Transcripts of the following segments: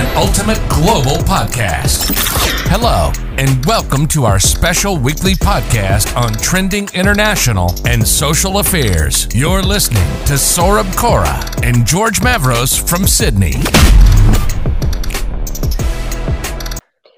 an ultimate global podcast. Hello, and welcome to our special weekly podcast on trending international and social affairs. You're listening to Saurabh Kora and George Mavros from Sydney.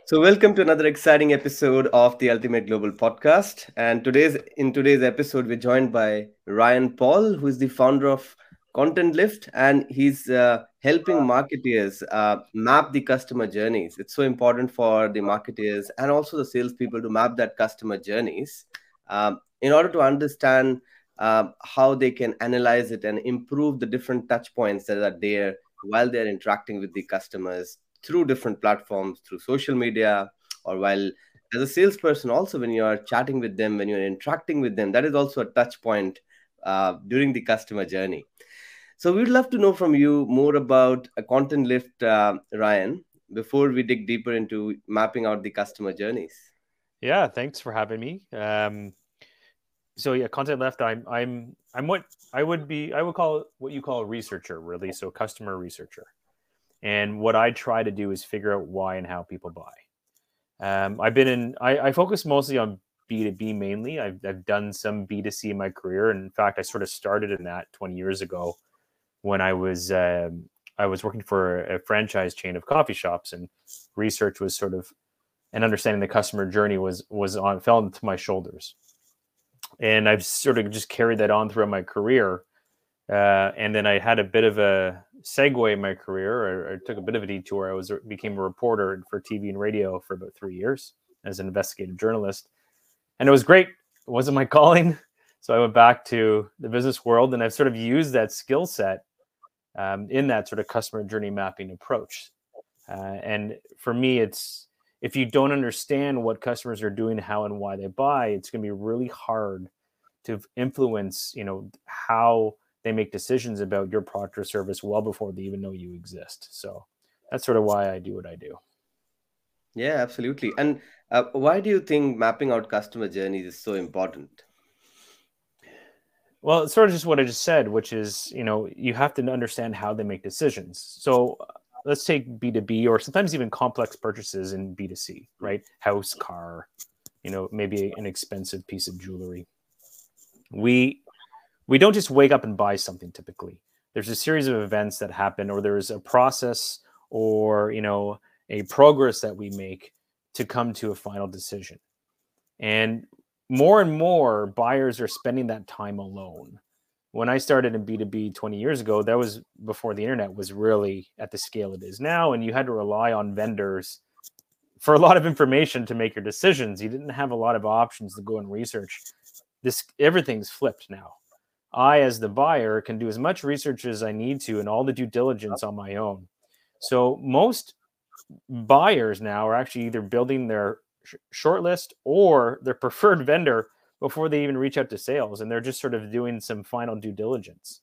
So, welcome to another exciting episode of the Ultimate Global Podcast. And today's in today's episode, we're joined by Ryan Paul, who is the founder of Content Lift, and he's uh, helping marketeers uh, map the customer journeys. It's so important for the marketeers and also the salespeople to map that customer journeys um, in order to understand uh, how they can analyze it and improve the different touch points that are there while they're interacting with the customers through different platforms, through social media, or while as a salesperson, also when you are chatting with them, when you're interacting with them, that is also a touch point uh, during the customer journey. So we'd love to know from you more about a content lift, uh, Ryan, before we dig deeper into mapping out the customer journeys. Yeah, thanks for having me. Um, so yeah, content lift. I'm I'm I'm what I would be. I would call what you call a researcher, really. So customer researcher. And what I try to do is figure out why and how people buy. Um, I've been in. I, I focus mostly on B2B mainly. I've, I've done some B2C in my career. In fact, I sort of started in that 20 years ago when I was um, I was working for a franchise chain of coffee shops, and research was sort of and understanding the customer journey was was on fell into my shoulders, and I've sort of just carried that on throughout my career. Uh, and then I had a bit of a segue in my career. I, I took a bit of a detour. I was became a reporter for TV and radio for about three years as an investigative journalist, and it was great. It wasn't my calling, so I went back to the business world, and I've sort of used that skill set um, in that sort of customer journey mapping approach. Uh, and for me, it's if you don't understand what customers are doing, how and why they buy, it's going to be really hard to influence, you know, how they make decisions about your product or service well before they even know you exist. So that's sort of why I do what I do. Yeah, absolutely. And uh, why do you think mapping out customer journeys is so important? Well, it's sort of just what I just said, which is, you know, you have to understand how they make decisions. So uh, let's take B2B or sometimes even complex purchases in B2C, right? House, car, you know, maybe an expensive piece of jewelry. We we don't just wake up and buy something typically. There's a series of events that happen or there's a process or, you know, a progress that we make to come to a final decision. And more and more buyers are spending that time alone. When I started in B2B 20 years ago, that was before the internet was really at the scale it is now. And you had to rely on vendors for a lot of information to make your decisions. You didn't have a lot of options to go and research. This everything's flipped now. I, as the buyer, can do as much research as I need to and all the due diligence on my own. So most buyers now are actually either building their sh- shortlist or their preferred vendor before they even reach out to sales and they're just sort of doing some final due diligence.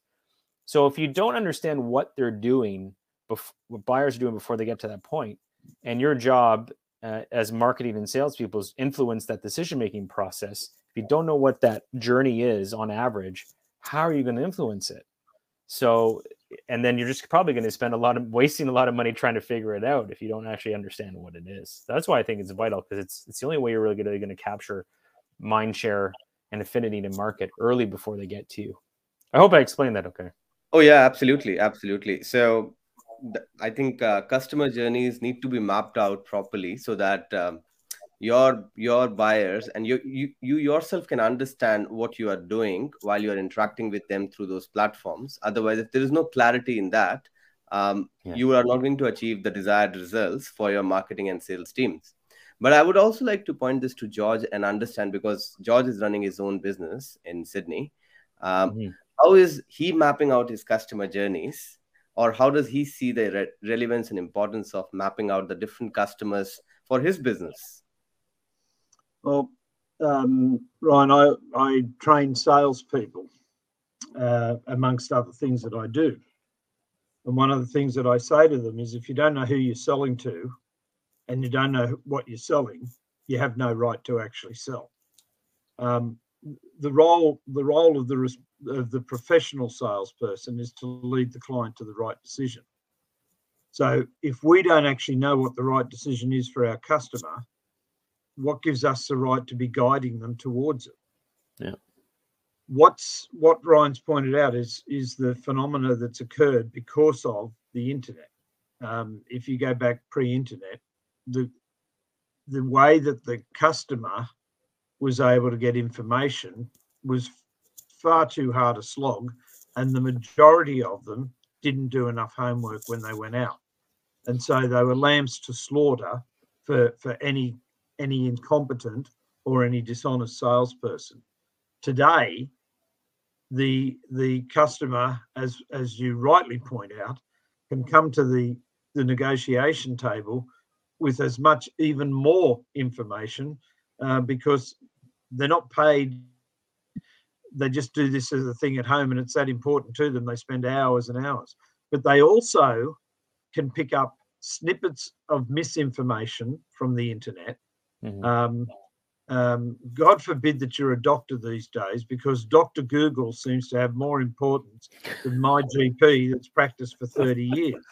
So if you don't understand what they're doing bef- what buyers are doing before they get to that point and your job uh, as marketing and salespeople is influence that decision making process if you don't know what that journey is on average how are you going to influence it? So and then you're just probably going to spend a lot of wasting a lot of money trying to figure it out if you don't actually understand what it is. That's why I think it's vital because it's it's the only way you're really going to capture mind share and affinity to market early before they get to you. I hope I explained that okay. Oh yeah, absolutely, absolutely. So I think uh, customer journeys need to be mapped out properly so that um, your your buyers and you, you you yourself can understand what you are doing while you are interacting with them through those platforms otherwise if there is no clarity in that um, yeah. you are not going to achieve the desired results for your marketing and sales teams but i would also like to point this to george and understand because george is running his own business in sydney um, mm-hmm. how is he mapping out his customer journeys or how does he see the re- relevance and importance of mapping out the different customers for his business well, um, Ryan, I, I train salespeople, uh, amongst other things that I do. And one of the things that I say to them is if you don't know who you're selling to and you don't know what you're selling, you have no right to actually sell. Um, the role the role of the of the professional salesperson is to lead the client to the right decision. So if we don't actually know what the right decision is for our customer, what gives us the right to be guiding them towards it? Yeah. What's what Ryan's pointed out is is the phenomena that's occurred because of the internet. Um, if you go back pre-internet, the the way that the customer was able to get information was far too hard a slog, and the majority of them didn't do enough homework when they went out, and so they were lambs to slaughter for for any any incompetent or any dishonest salesperson. Today, the the customer, as as you rightly point out, can come to the the negotiation table with as much even more information uh, because they're not paid. They just do this as a thing at home and it's that important to them. They spend hours and hours. But they also can pick up snippets of misinformation from the internet mm-hmm. um, um, god forbid that you're a doctor these days because dr google seems to have more importance than my gp that's practiced for 30 years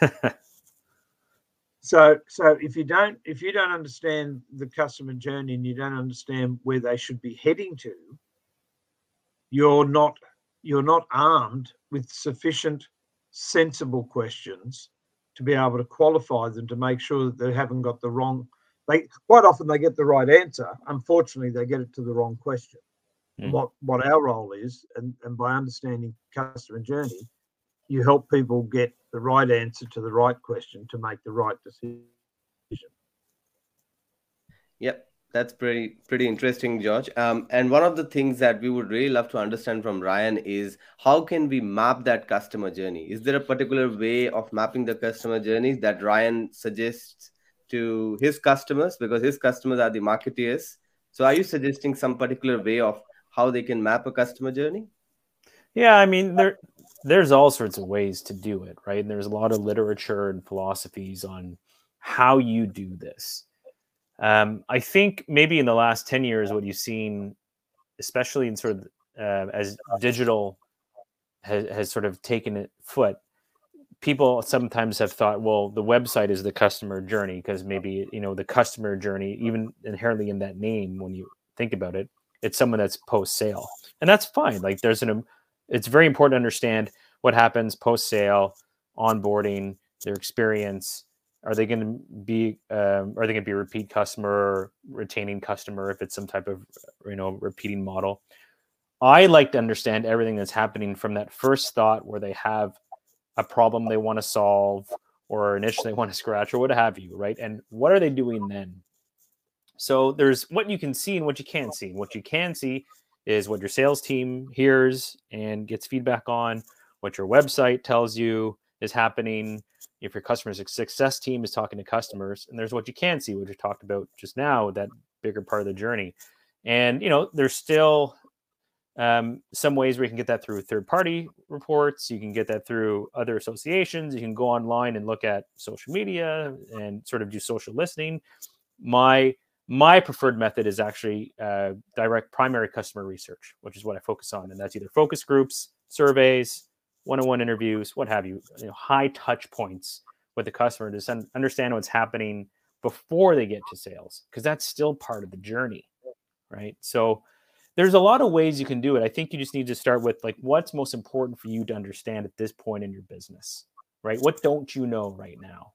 so so if you don't if you don't understand the customer journey and you don't understand where they should be heading to you're not you're not armed with sufficient sensible questions to be able to qualify them to make sure that they haven't got the wrong they quite often they get the right answer unfortunately they get it to the wrong question mm. what what our role is and, and by understanding customer journey you help people get the right answer to the right question to make the right decision yep that's pretty pretty interesting, George. Um, and one of the things that we would really love to understand from Ryan is how can we map that customer journey? Is there a particular way of mapping the customer journeys that Ryan suggests to his customers? Because his customers are the marketeers. So, are you suggesting some particular way of how they can map a customer journey? Yeah, I mean there there's all sorts of ways to do it, right? And there's a lot of literature and philosophies on how you do this um, I think maybe in the last 10 years, what you've seen, especially in sort of uh, as digital has, has sort of taken it foot, people sometimes have thought, well, the website is the customer journey because maybe, you know, the customer journey, even inherently in that name, when you think about it, it's someone that's post sale. And that's fine. Like there's an, it's very important to understand what happens post sale, onboarding, their experience, are they going to be um, are they going to be a repeat customer retaining customer if it's some type of you know repeating model i like to understand everything that's happening from that first thought where they have a problem they want to solve or an issue they want to scratch or what have you right? And what are they doing then? So there's what you can see and what you can't see. What you can see is what your sales team hears and gets feedback on. What your website tells you is happening. If your customer success team is talking to customers and there's what you can see which we talked about just now that bigger part of the journey. And you know there's still um, some ways where you can get that through third party reports you can get that through other associations you can go online and look at social media and sort of do social listening my my preferred method is actually uh, direct primary customer research which is what i focus on and that's either focus groups surveys one-on-one interviews, what have you, you know, high touch points with the customer to understand what's happening before they get to sales, because that's still part of the journey, right? So there's a lot of ways you can do it. I think you just need to start with like what's most important for you to understand at this point in your business, right? What don't you know right now?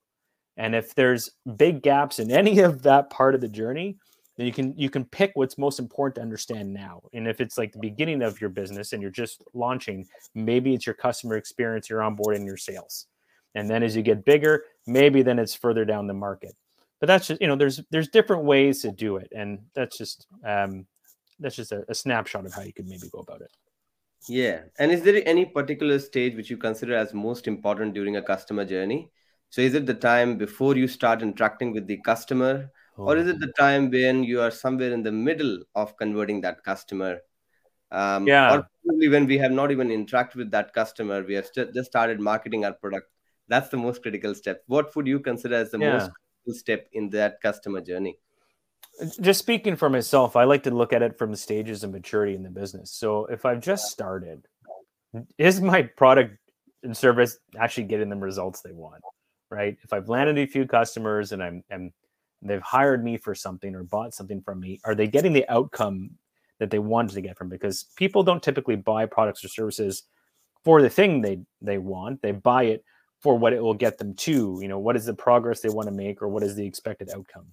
And if there's big gaps in any of that part of the journey, then you can you can pick what's most important to understand now and if it's like the beginning of your business and you're just launching maybe it's your customer experience your onboarding your sales and then as you get bigger maybe then it's further down the market but that's just you know there's there's different ways to do it and that's just um that's just a, a snapshot of how you could maybe go about it yeah and is there any particular stage which you consider as most important during a customer journey so is it the time before you start interacting with the customer Oh. Or is it the time when you are somewhere in the middle of converting that customer? Um, yeah. Or probably when we have not even interacted with that customer, we have st- just started marketing our product. That's the most critical step. What would you consider as the yeah. most critical step in that customer journey? Just speaking for myself, I like to look at it from the stages of maturity in the business. So if I've just started, is my product and service actually getting them results they want? right? If I've landed a few customers and I'm, and they've hired me for something or bought something from me, are they getting the outcome that they wanted to get from? Because people don't typically buy products or services for the thing they they want. They buy it for what it will get them to. You know, what is the progress they want to make, or what is the expected outcome.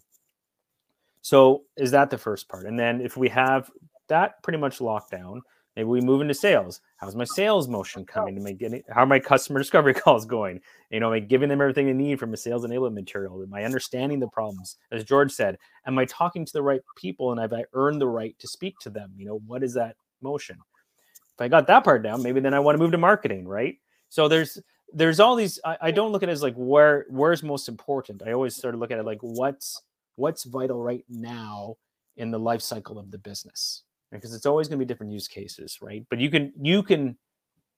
So is that the first part? And then if we have that pretty much locked down, Maybe we move into sales. How's my sales motion coming? Am I getting how are my customer discovery calls going? You know, am I giving them everything they need from a sales enablement material? Am I understanding the problems? As George said, am I talking to the right people and have I earned the right to speak to them? You know, what is that motion? If I got that part down, maybe then I want to move to marketing, right? So there's there's all these I, I don't look at it as like where where's most important. I always sort of look at it like what's what's vital right now in the life cycle of the business because it's always going to be different use cases, right? But you can you can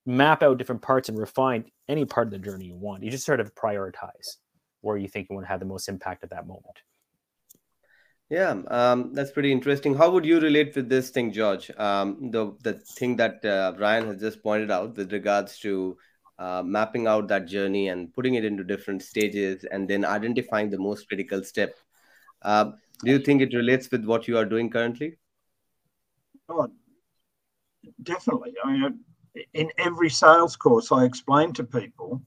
map out different parts and refine any part of the journey you want. You just sort of prioritize where you think you want to have the most impact at that moment. Yeah, um, that's pretty interesting. How would you relate with this thing, George? Um, the the thing that uh, Ryan has just pointed out with regards to uh, mapping out that journey and putting it into different stages, and then identifying the most critical step. Uh, do you think it relates with what you are doing currently? Oh, definitely. I mean, in every sales course, I explain to people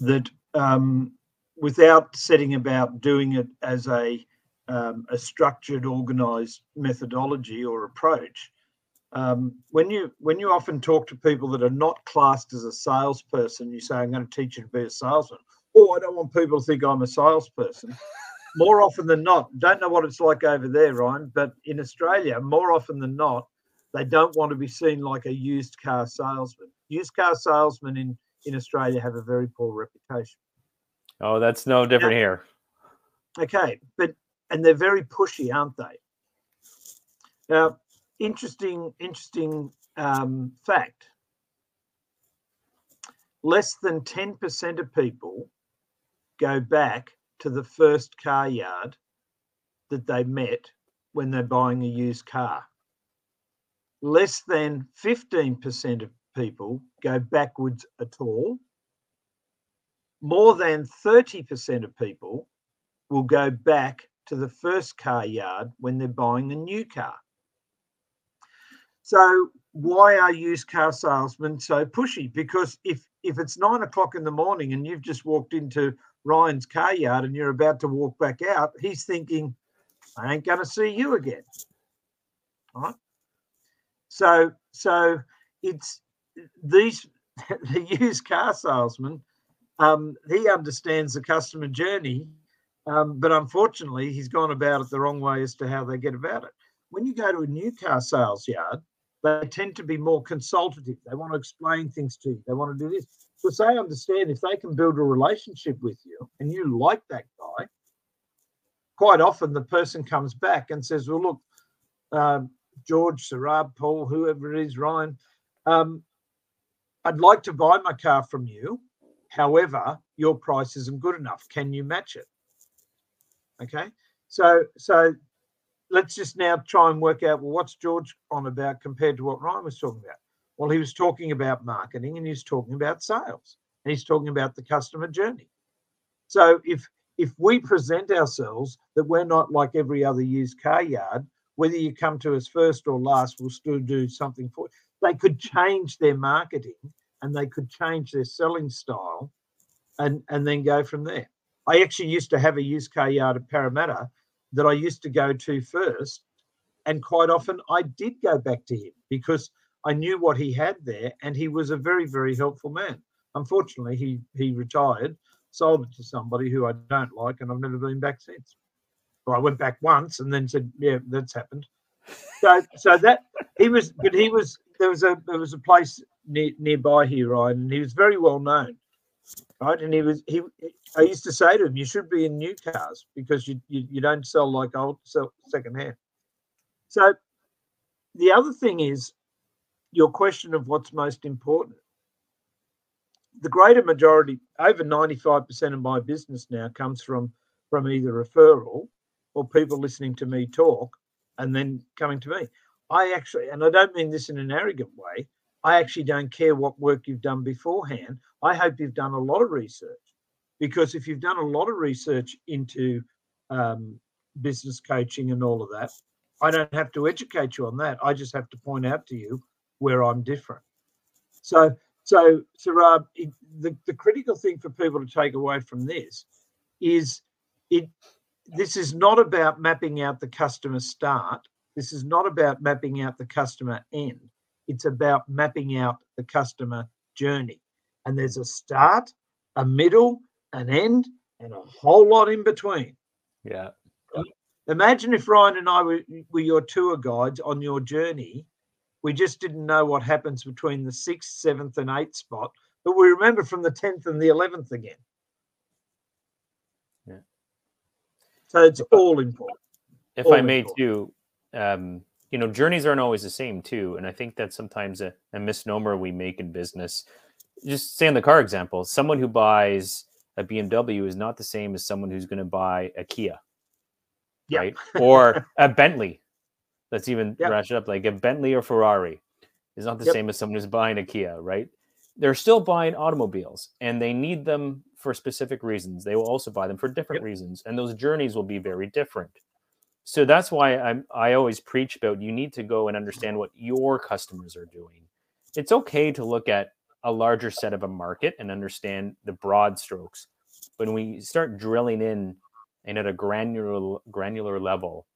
that um, without setting about doing it as a um, a structured, organised methodology or approach, um, when you when you often talk to people that are not classed as a salesperson, you say, "I'm going to teach you to be a salesman." Oh, I don't want people to think I'm a salesperson more often than not, don't know what it's like over there, Ryan, but in Australia, more often than not, they don't want to be seen like a used car salesman. Used car salesmen in, in Australia have a very poor reputation. Oh, that's no different now, here. Okay, but and they're very pushy, aren't they? Now, interesting, interesting um, fact. Less than 10% of people go back to the first car yard that they met when they're buying a used car. Less than 15% of people go backwards at all. More than 30% of people will go back to the first car yard when they're buying a new car. So, why are used car salesmen so pushy? Because if if it's nine o'clock in the morning and you've just walked into Ryan's car yard and you're about to walk back out, he's thinking, I ain't going to see you again. Right? So, so it's these the used car salesman. Um, he understands the customer journey, um, but unfortunately, he's gone about it the wrong way as to how they get about it. When you go to a new car sales yard, they tend to be more consultative. They want to explain things to you. They want to do this. Because they understand if they can build a relationship with you and you like that guy, quite often the person comes back and says, Well, look, uh, George, Saurabh, Paul, whoever it is, Ryan, um, I'd like to buy my car from you. However, your price isn't good enough. Can you match it? Okay. So, so let's just now try and work out well, what's George on about compared to what Ryan was talking about? Well, he was talking about marketing and he's talking about sales and he's talking about the customer journey. So if if we present ourselves that we're not like every other used car yard, whether you come to us first or last, we'll still do something for you. They could change their marketing and they could change their selling style and, and then go from there. I actually used to have a used car yard at Parramatta that I used to go to first. And quite often I did go back to him because I knew what he had there, and he was a very, very helpful man. Unfortunately, he he retired, sold it to somebody who I don't like, and I've never been back since. Well, I went back once and then said, "Yeah, that's happened." So, so that he was, but he was there was a there was a place near, nearby here, Ryan, and he was very well known, right? And he was he. I used to say to him, "You should be in new cars because you you, you don't sell like old sell second hand." So, the other thing is your question of what's most important. The greater majority, over 95% of my business now comes from from either referral or people listening to me talk and then coming to me. I actually, and I don't mean this in an arrogant way, I actually don't care what work you've done beforehand. I hope you've done a lot of research because if you've done a lot of research into um, business coaching and all of that, I don't have to educate you on that. I just have to point out to you where I'm different. So, so, so it, the, the critical thing for people to take away from this is it. This is not about mapping out the customer start. This is not about mapping out the customer end. It's about mapping out the customer journey. And there's a start, a middle, an end, and a whole lot in between. Yeah. Imagine if Ryan and I were, were your tour guides on your journey. We just didn't know what happens between the sixth, seventh, and eighth spot, but we remember from the 10th and the 11th again. Yeah. So it's all important. If all I may, important. too, um, you know, journeys aren't always the same, too. And I think that's sometimes a, a misnomer we make in business. Just say in the car example, someone who buys a BMW is not the same as someone who's going to buy a Kia Yeah. right? Or a Bentley. Let's even Yep. ratchet up like a Bentley or Ferrari is not the Yep. same as someone who's buying a Kia, right? They're still buying automobiles and they need them for specific reasons. They will also buy them for different Yep. reasons, and those journeys will be very different. So that's why I'm, I always preach about you need to go and understand what your customers are doing. It's okay to look at a larger set of a market and understand the broad strokes. But when we start drilling in and at a granular granular level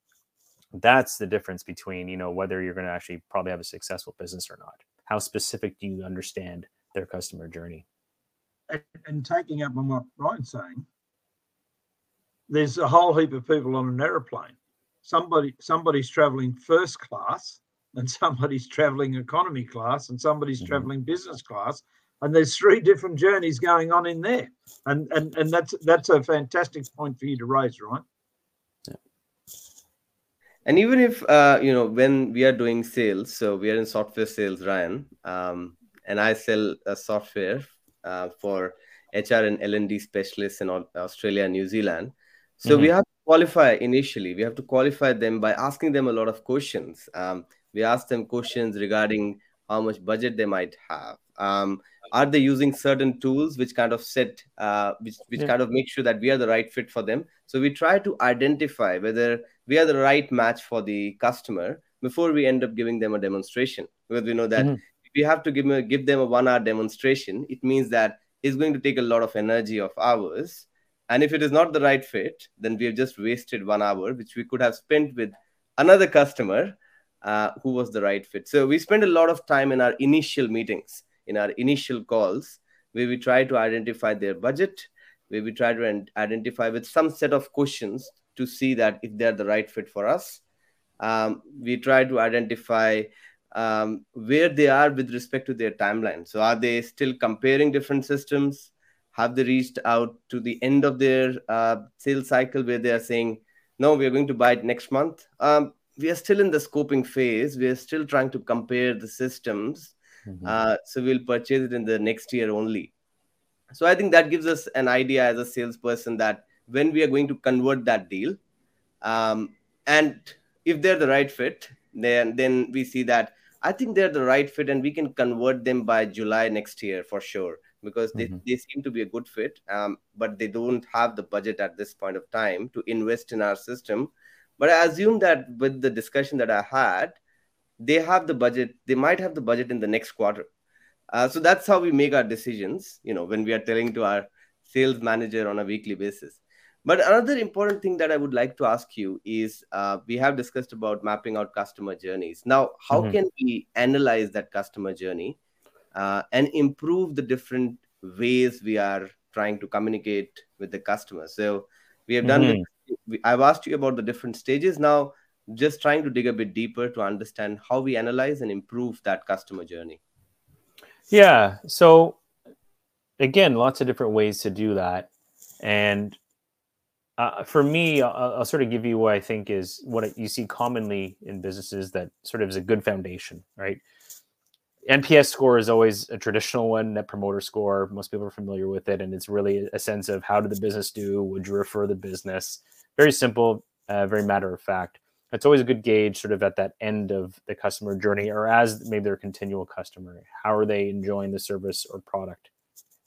that's the difference between you know whether you're going to actually probably have a successful business or not how specific do you understand their customer journey and, and taking up on what Ryan's saying, there's a whole heap of people on an aeroplane. Somebody somebody's traveling first class and somebody's traveling economy class and somebody's Mhm. traveling business class. And there's three different journeys going on in there. And and and that's that's a fantastic point for you to raise, right? And even if uh, you know when we are doing sales, so we are in software sales, Ryan, um, and I sell a software uh, for HR and L and D specialists in Australia and New Zealand. So we have to qualify initially. We have to qualify them by asking them a lot of questions. Um, we ask them questions regarding how much budget they might have. Um, are they using certain tools which kind of set, uh, which which Yeah. kind of make sure that we are the right fit for them? So we try to identify whether we are the right match for the customer before we end up giving them a demonstration because we know that Mhm. if we have to give, a- give them a one hour demonstration it means that it's going to take a lot of energy of ours and if it is not the right fit then we have just wasted one hour which we could have spent with another customer uh, who was the right fit so we spend a lot of time in our initial meetings in our initial calls where we try to identify their budget where we try to identify with some set of questions to see that if they're the right fit for us. Um, we try to identify um, where they are with respect to their timeline. So, are they still comparing different systems? Have they reached out to the end of their uh, sales cycle where they are saying, no, we are going to buy it next month? Um, we are still in the scoping phase. We are still trying to compare the systems. Mhm. Uh, so, we'll purchase it in the next year only. So, I think that gives us an idea as a salesperson that when we are going to convert that deal um, and if they're the right fit then then we see that i think they're the right fit and we can convert them by july next year for sure because they, Mhm. they seem to be a good fit um, but they don't have the budget at this point of time to invest in our system but i assume that with the discussion that i had they have the budget they might have the budget in the next quarter uh, so that's how we make our decisions you know when we are telling to our sales manager on a weekly basis but another important thing that I would like to ask you is uh, we have discussed about mapping out customer journeys. Now, how Mhm. can we analyze that customer journey uh, and improve the different ways we are trying to communicate with the customer? So we have done. Mhm. The, I've asked you about the different stages. Now, just trying to dig a bit deeper to understand how we analyze and improve that customer journey. Yeah. So again, lots of different ways to do that. And uh, for me, I'll, I'll sort of give you what I think is what you see commonly in businesses that sort of is a good foundation, right? NPS score is always a traditional one, net promoter score. Most people are familiar with it. And it's really a sense of how did the business do? Would you refer the business? Very simple, uh, very matter of fact. It's always a good gauge, sort of at that end of the customer journey, or as maybe they're a continual customer. How are they enjoying the service or product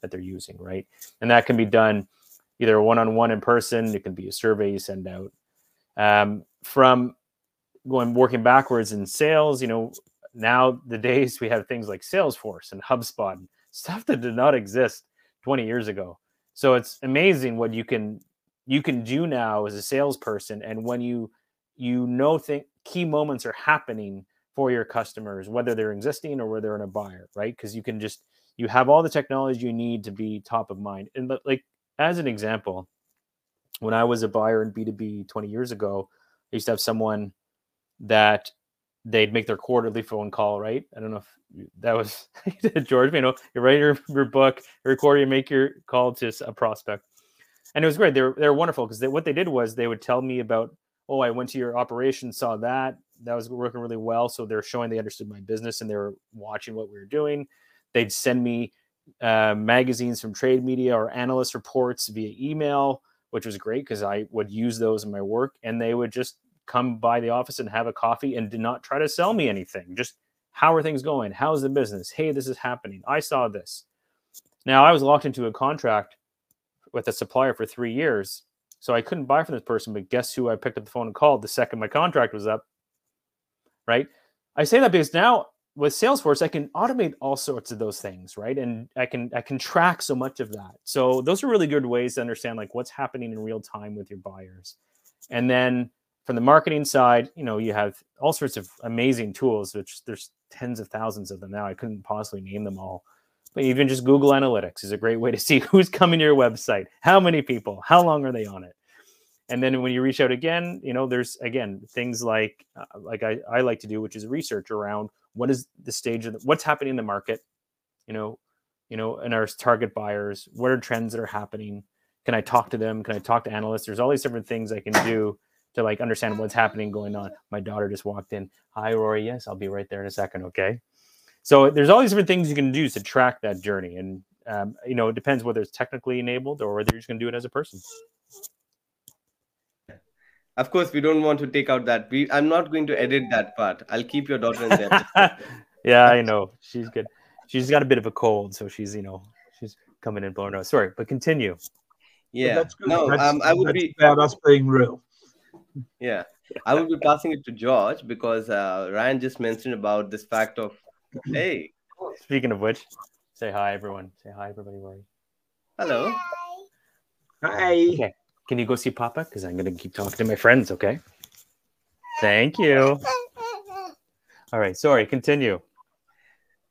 that they're using, right? And that can be done either one-on-one in person it can be a survey you send out um, from going working backwards in sales you know now the days we have things like salesforce and hubspot and stuff that did not exist 20 years ago so it's amazing what you can you can do now as a salesperson and when you you know think key moments are happening for your customers whether they're existing or whether they're in a buyer right? Because you can just you have all the technology you need to be top of mind. And like as an example when i was a buyer in b2b 20 years ago i used to have someone that they'd make their quarterly phone call right? I don't know if that was george you know you write your, your book record you make your call to a prospect. And it was great they're, they're wonderful because they, what they did was they would tell me about oh i went to your operation saw that that was working really well so they're showing they understood my business and they were watching what we were doing they'd send me uh, magazines from trade media or analyst reports via email, which was great because I would use those in my work. And they would just come by the office and have a coffee and did not try to sell me anything. Just how are things going? How's the business? Hey, this is happening. I saw this. Now I was locked into a contract with a supplier for three years. So I couldn't buy from this person, but guess who I picked up the phone and called the second my contract was up? Right. I say that because now with Salesforce, I can automate all sorts of those things, right? And I can I can track so much of that. So those are really good ways to understand like what's happening in real time with your buyers. And then from the marketing side, you know, you have all sorts of amazing tools, which there's tens of thousands of them now. I couldn't possibly name them all. But even just Google Analytics is a great way to see who's coming to your website, how many people, how long are they on it? And then when you reach out again you know there's again things like uh, like I, I like to do which is research around what is the stage of the, what's happening in the market you know you know and our target buyers what are trends that are happening? Can i talk to them? Can i talk to analysts? There's all these different things i can do to like understand what's happening going on. My daughter just walked in. Hi rory. Yes i'll be right there in a second okay so there's all these different things you can do to track that journey and um, you know it depends whether it's technically enabled or whether you're just going to do it as a person of course, we don't want to take out that. We, I'm not going to edit that part. I'll keep your daughter in there. yeah, I know. She's good. She's got a bit of a cold, so she's, you know, she's coming in blowing out. Sorry, but continue. Yeah. that's good. No, that's, um, I would be about us being real. Yeah. I would be passing it to George because uh, Ryan just mentioned about this fact of, hey. Speaking of which, say hi, everyone. Say hi, everybody. Rory. Hello. Hi. Okay. Can you go see Papa? Because I'm going to keep talking to my friends, okay? Thank you. All right. Sorry, continue.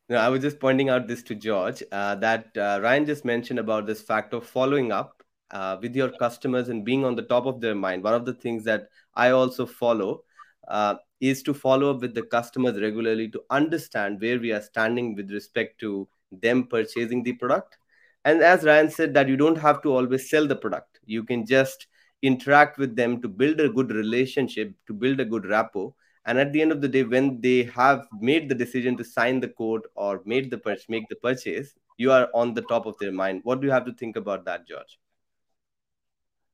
No, I was just pointing out this to George uh, that uh, Ryan just mentioned about this fact of following up uh, with your customers and being on the top of their mind. One of the things that I also follow uh, is to follow up with the customers regularly to understand where we are standing with respect to them purchasing the product. And as Ryan said, that you don't have to always sell the product. You can just interact with them to build a good relationship to build a good rapport. And at the end of the day when they have made the decision to sign the code or made the purchase make the purchase you are on the top of their mind. What do you have to think about that george?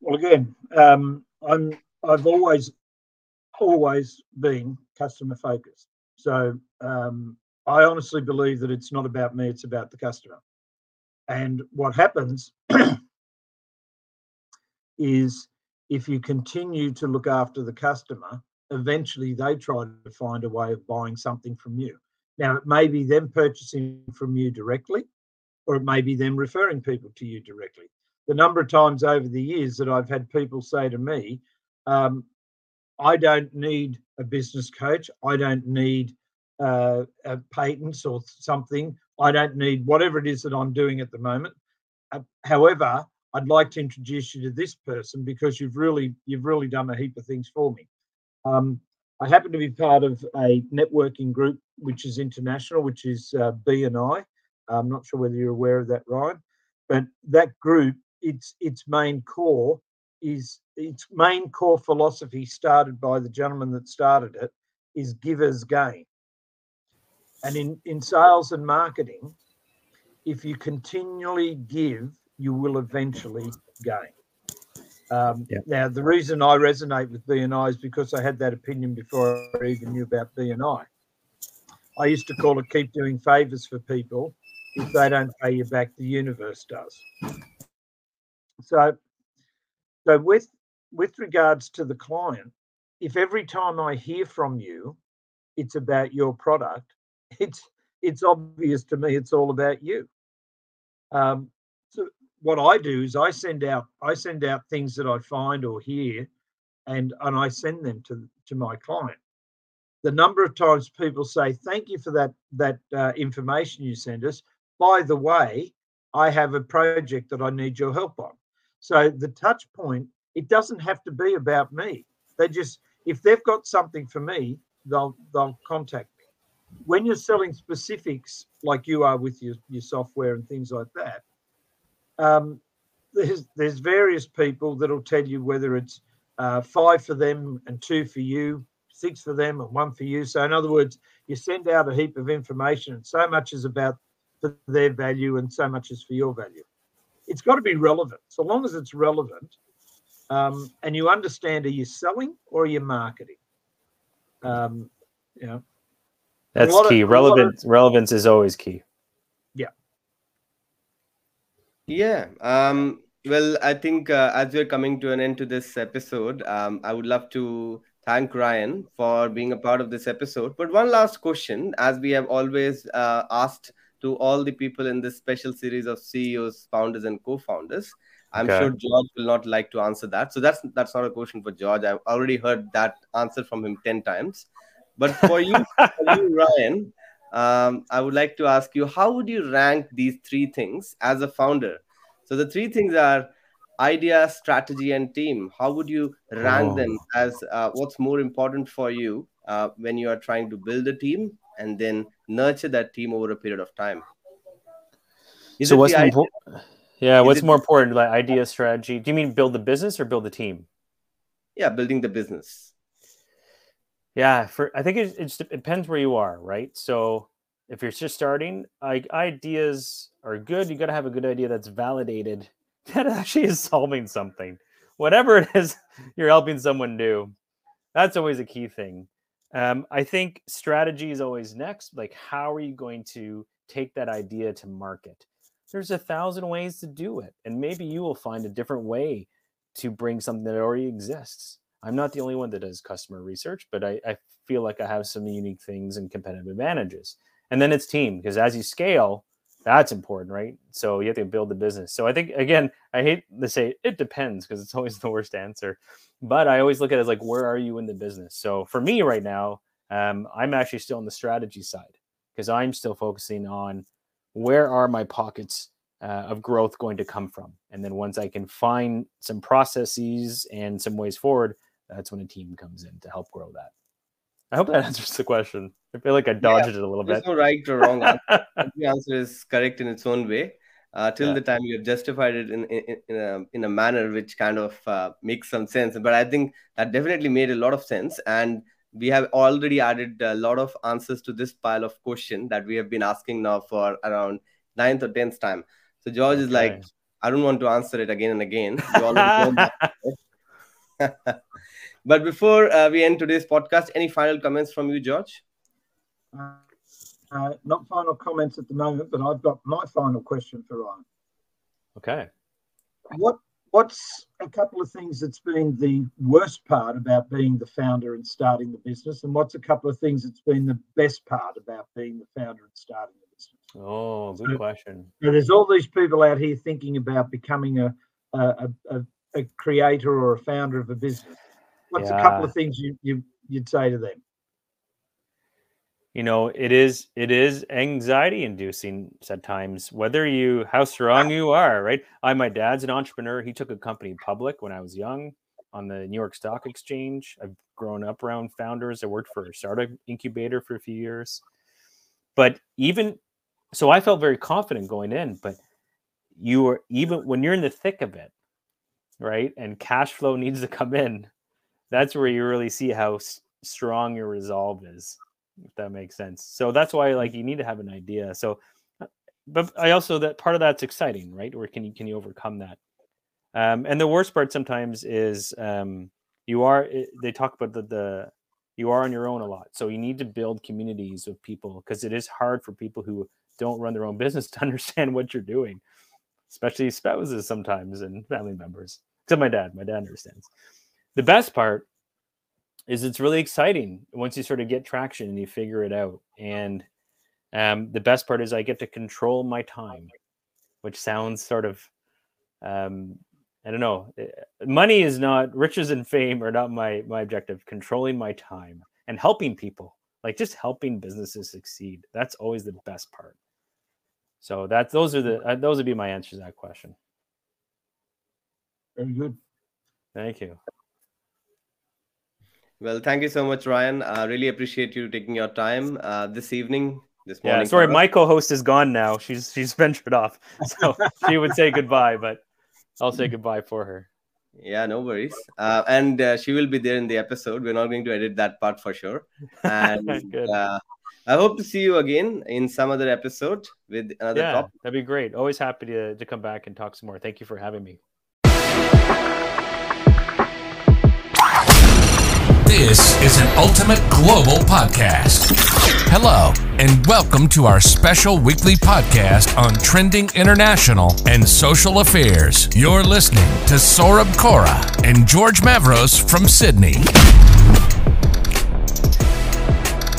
Well again um, i'm i've always always been customer focused so um, i honestly believe that it's not about me it's about the customer and what happens is if you continue to look after the customer, eventually they try to find a way of buying something from you. Now, it may be them purchasing from you directly, or it may be them referring people to you directly. The number of times over the years that I've had people say to me, um, I don't need a business coach, I don't need uh, patents or something, I don't need whatever it is that I'm doing at the moment. Uh, however, I'd like to introduce you to this person because you've really you've really done a heap of things for me. Um, I happen to be part of a networking group which is international, which is uh, BNI. I'm not sure whether you're aware of that, Ryan, but that group, its its main core is its main core philosophy, started by the gentleman that started it, is givers gain. And in in sales and marketing, if you continually give you will eventually gain. Um, yep. Now, the reason I resonate with BNI is because I had that opinion before I even knew about BNI. I used to call it keep doing favors for people. If they don't pay you back, the universe does. So So with with regards to the client, if every time I hear from you, it's about your product, it's it's obvious to me it's all about you. Um, so what I do is I send out I send out things that I find or hear, and and I send them to to my client. The number of times people say thank you for that that uh, information you send us. By the way, I have a project that I need your help on. So the touch point it doesn't have to be about me. They just if they've got something for me, they'll they'll contact me. When you're selling specifics like you are with your, your software and things like that, um, there's there's various people that'll tell you whether it's uh, five for them and two for you, six for them and one for you. So in other words, you send out a heap of information, and so much is about for their value and so much is for your value. It's got to be relevant. So long as it's relevant, um, and you understand are you selling or are you marketing? Um, you know, that's key. Of, relevance of, relevance is always key. Yeah. Yeah. Um, well, I think uh, as we're coming to an end to this episode, um, I would love to thank Ryan for being a part of this episode. But one last question, as we have always uh, asked to all the people in this special series of CEOs, founders, and co-founders. I'm okay. sure George will not like to answer that. So that's that's not a question for George. I've already heard that answer from him 10 times. But for you, for you Ryan, um, I would like to ask you, how would you rank these three things as a founder? So the three things are idea, strategy, and team. How would you rank oh. them as uh, what's more important for you uh, when you are trying to build a team and then nurture that team over a period of time? Is so what's important? Yeah, Is what's more important, like idea, strategy? Do you mean build the business or build the team? Yeah, building the business. Yeah, for I think it, it depends where you are, right? So if you're just starting, like ideas are good. You got to have a good idea that's validated that actually is solving something, whatever it is you're helping someone do. That's always a key thing. Um, I think strategy is always next. Like, how are you going to take that idea to market? there's a thousand ways to do it. And maybe you will find a different way to bring something that already exists. I'm not the only one that does customer research, but I, I feel like I have some unique things and competitive advantages. And then it's team, because as you scale, that's important, right? So you have to build the business. So I think again, I hate to say it depends because it's always the worst answer, but I always look at it as like, where are you in the business? So for me right now, um, I'm actually still on the strategy side because I'm still focusing on where are my pockets uh, of growth going to come from? And then once I can find some processes and some ways forward, that's when a team comes in to help grow that. I hope that answers the question. I feel like I dodged yeah, it a little there's bit. There's no right or wrong answer. the answer is correct in its own way. Uh, till yeah. the time you have justified it in, in, in, a, in a manner which kind of uh, makes some sense. But I think that definitely made a lot of sense. And we have already added a lot of answers to this pile of question that we have been asking now for around ninth or tenth time. So George okay. is like, I don't want to answer it again and again. but before uh, we end today's podcast, any final comments from you, George? Uh, uh, not final comments at the moment, but I've got my final question for Ryan. Okay. What what's a couple of things that's been the worst part about being the founder and starting the business, and what's a couple of things that's been the best part about being the founder and starting the business? Oh, good so, question. So there's all these people out here thinking about becoming a a, a, a creator or a founder of a business. What's yeah. a couple of things you, you you'd say to them? you know it is it is anxiety inducing at times whether you how strong you are right? I my dad's an entrepreneur. He took a company public when i was young on the new york stock exchange. I've grown up around founders. I worked for a startup incubator for a few years. But even so i felt very confident going in but you are even when you're in the thick of it right and cash flow needs to come in that's where you really see how strong your resolve is if that makes sense. So that's why like you need to have an idea. So uh, but I also that part of that's exciting, right? Or can you can you overcome that? Um, and the worst part sometimes is um, you are eh, they talk about the, the you are on your own a lot. So you need to build communities of people because it is hard for people who don't run their own business to understand what you're doing, especially spouses sometimes and family members. Except my dad. My dad understands. The best part is it's really exciting once you sort of get traction and you figure it out. And um, the best part is I get to control my time, which sounds sort of, um, I don't know. eh, Money is not riches and fame are not my my objective. Controlling my time and helping people, like just helping businesses succeed. That's always the best part. So that those are the uh, those would be my answers to that question. Very good. Thank you. Well, thank you so much, Ryan. I really appreciate you taking your time uh, this evening, this morning. Yeah, sorry, my co-host is gone now. She's she's ventured off, so she would say goodbye, but I'll say goodbye for her. Yeah, no worries. Uh, and uh, she will be there in the episode. We're not going to edit that part for sure. And Good. uh, I hope to see you again in some other episode with another yeah, topic. that'd be great. Always happy to to come back and talk some more. Thank you for having me. This is an Ultimate Global Podcast. Hello, and welcome to our special weekly podcast on trending international and social affairs. You're listening to Saurabh Kora and George Mavros from Sydney.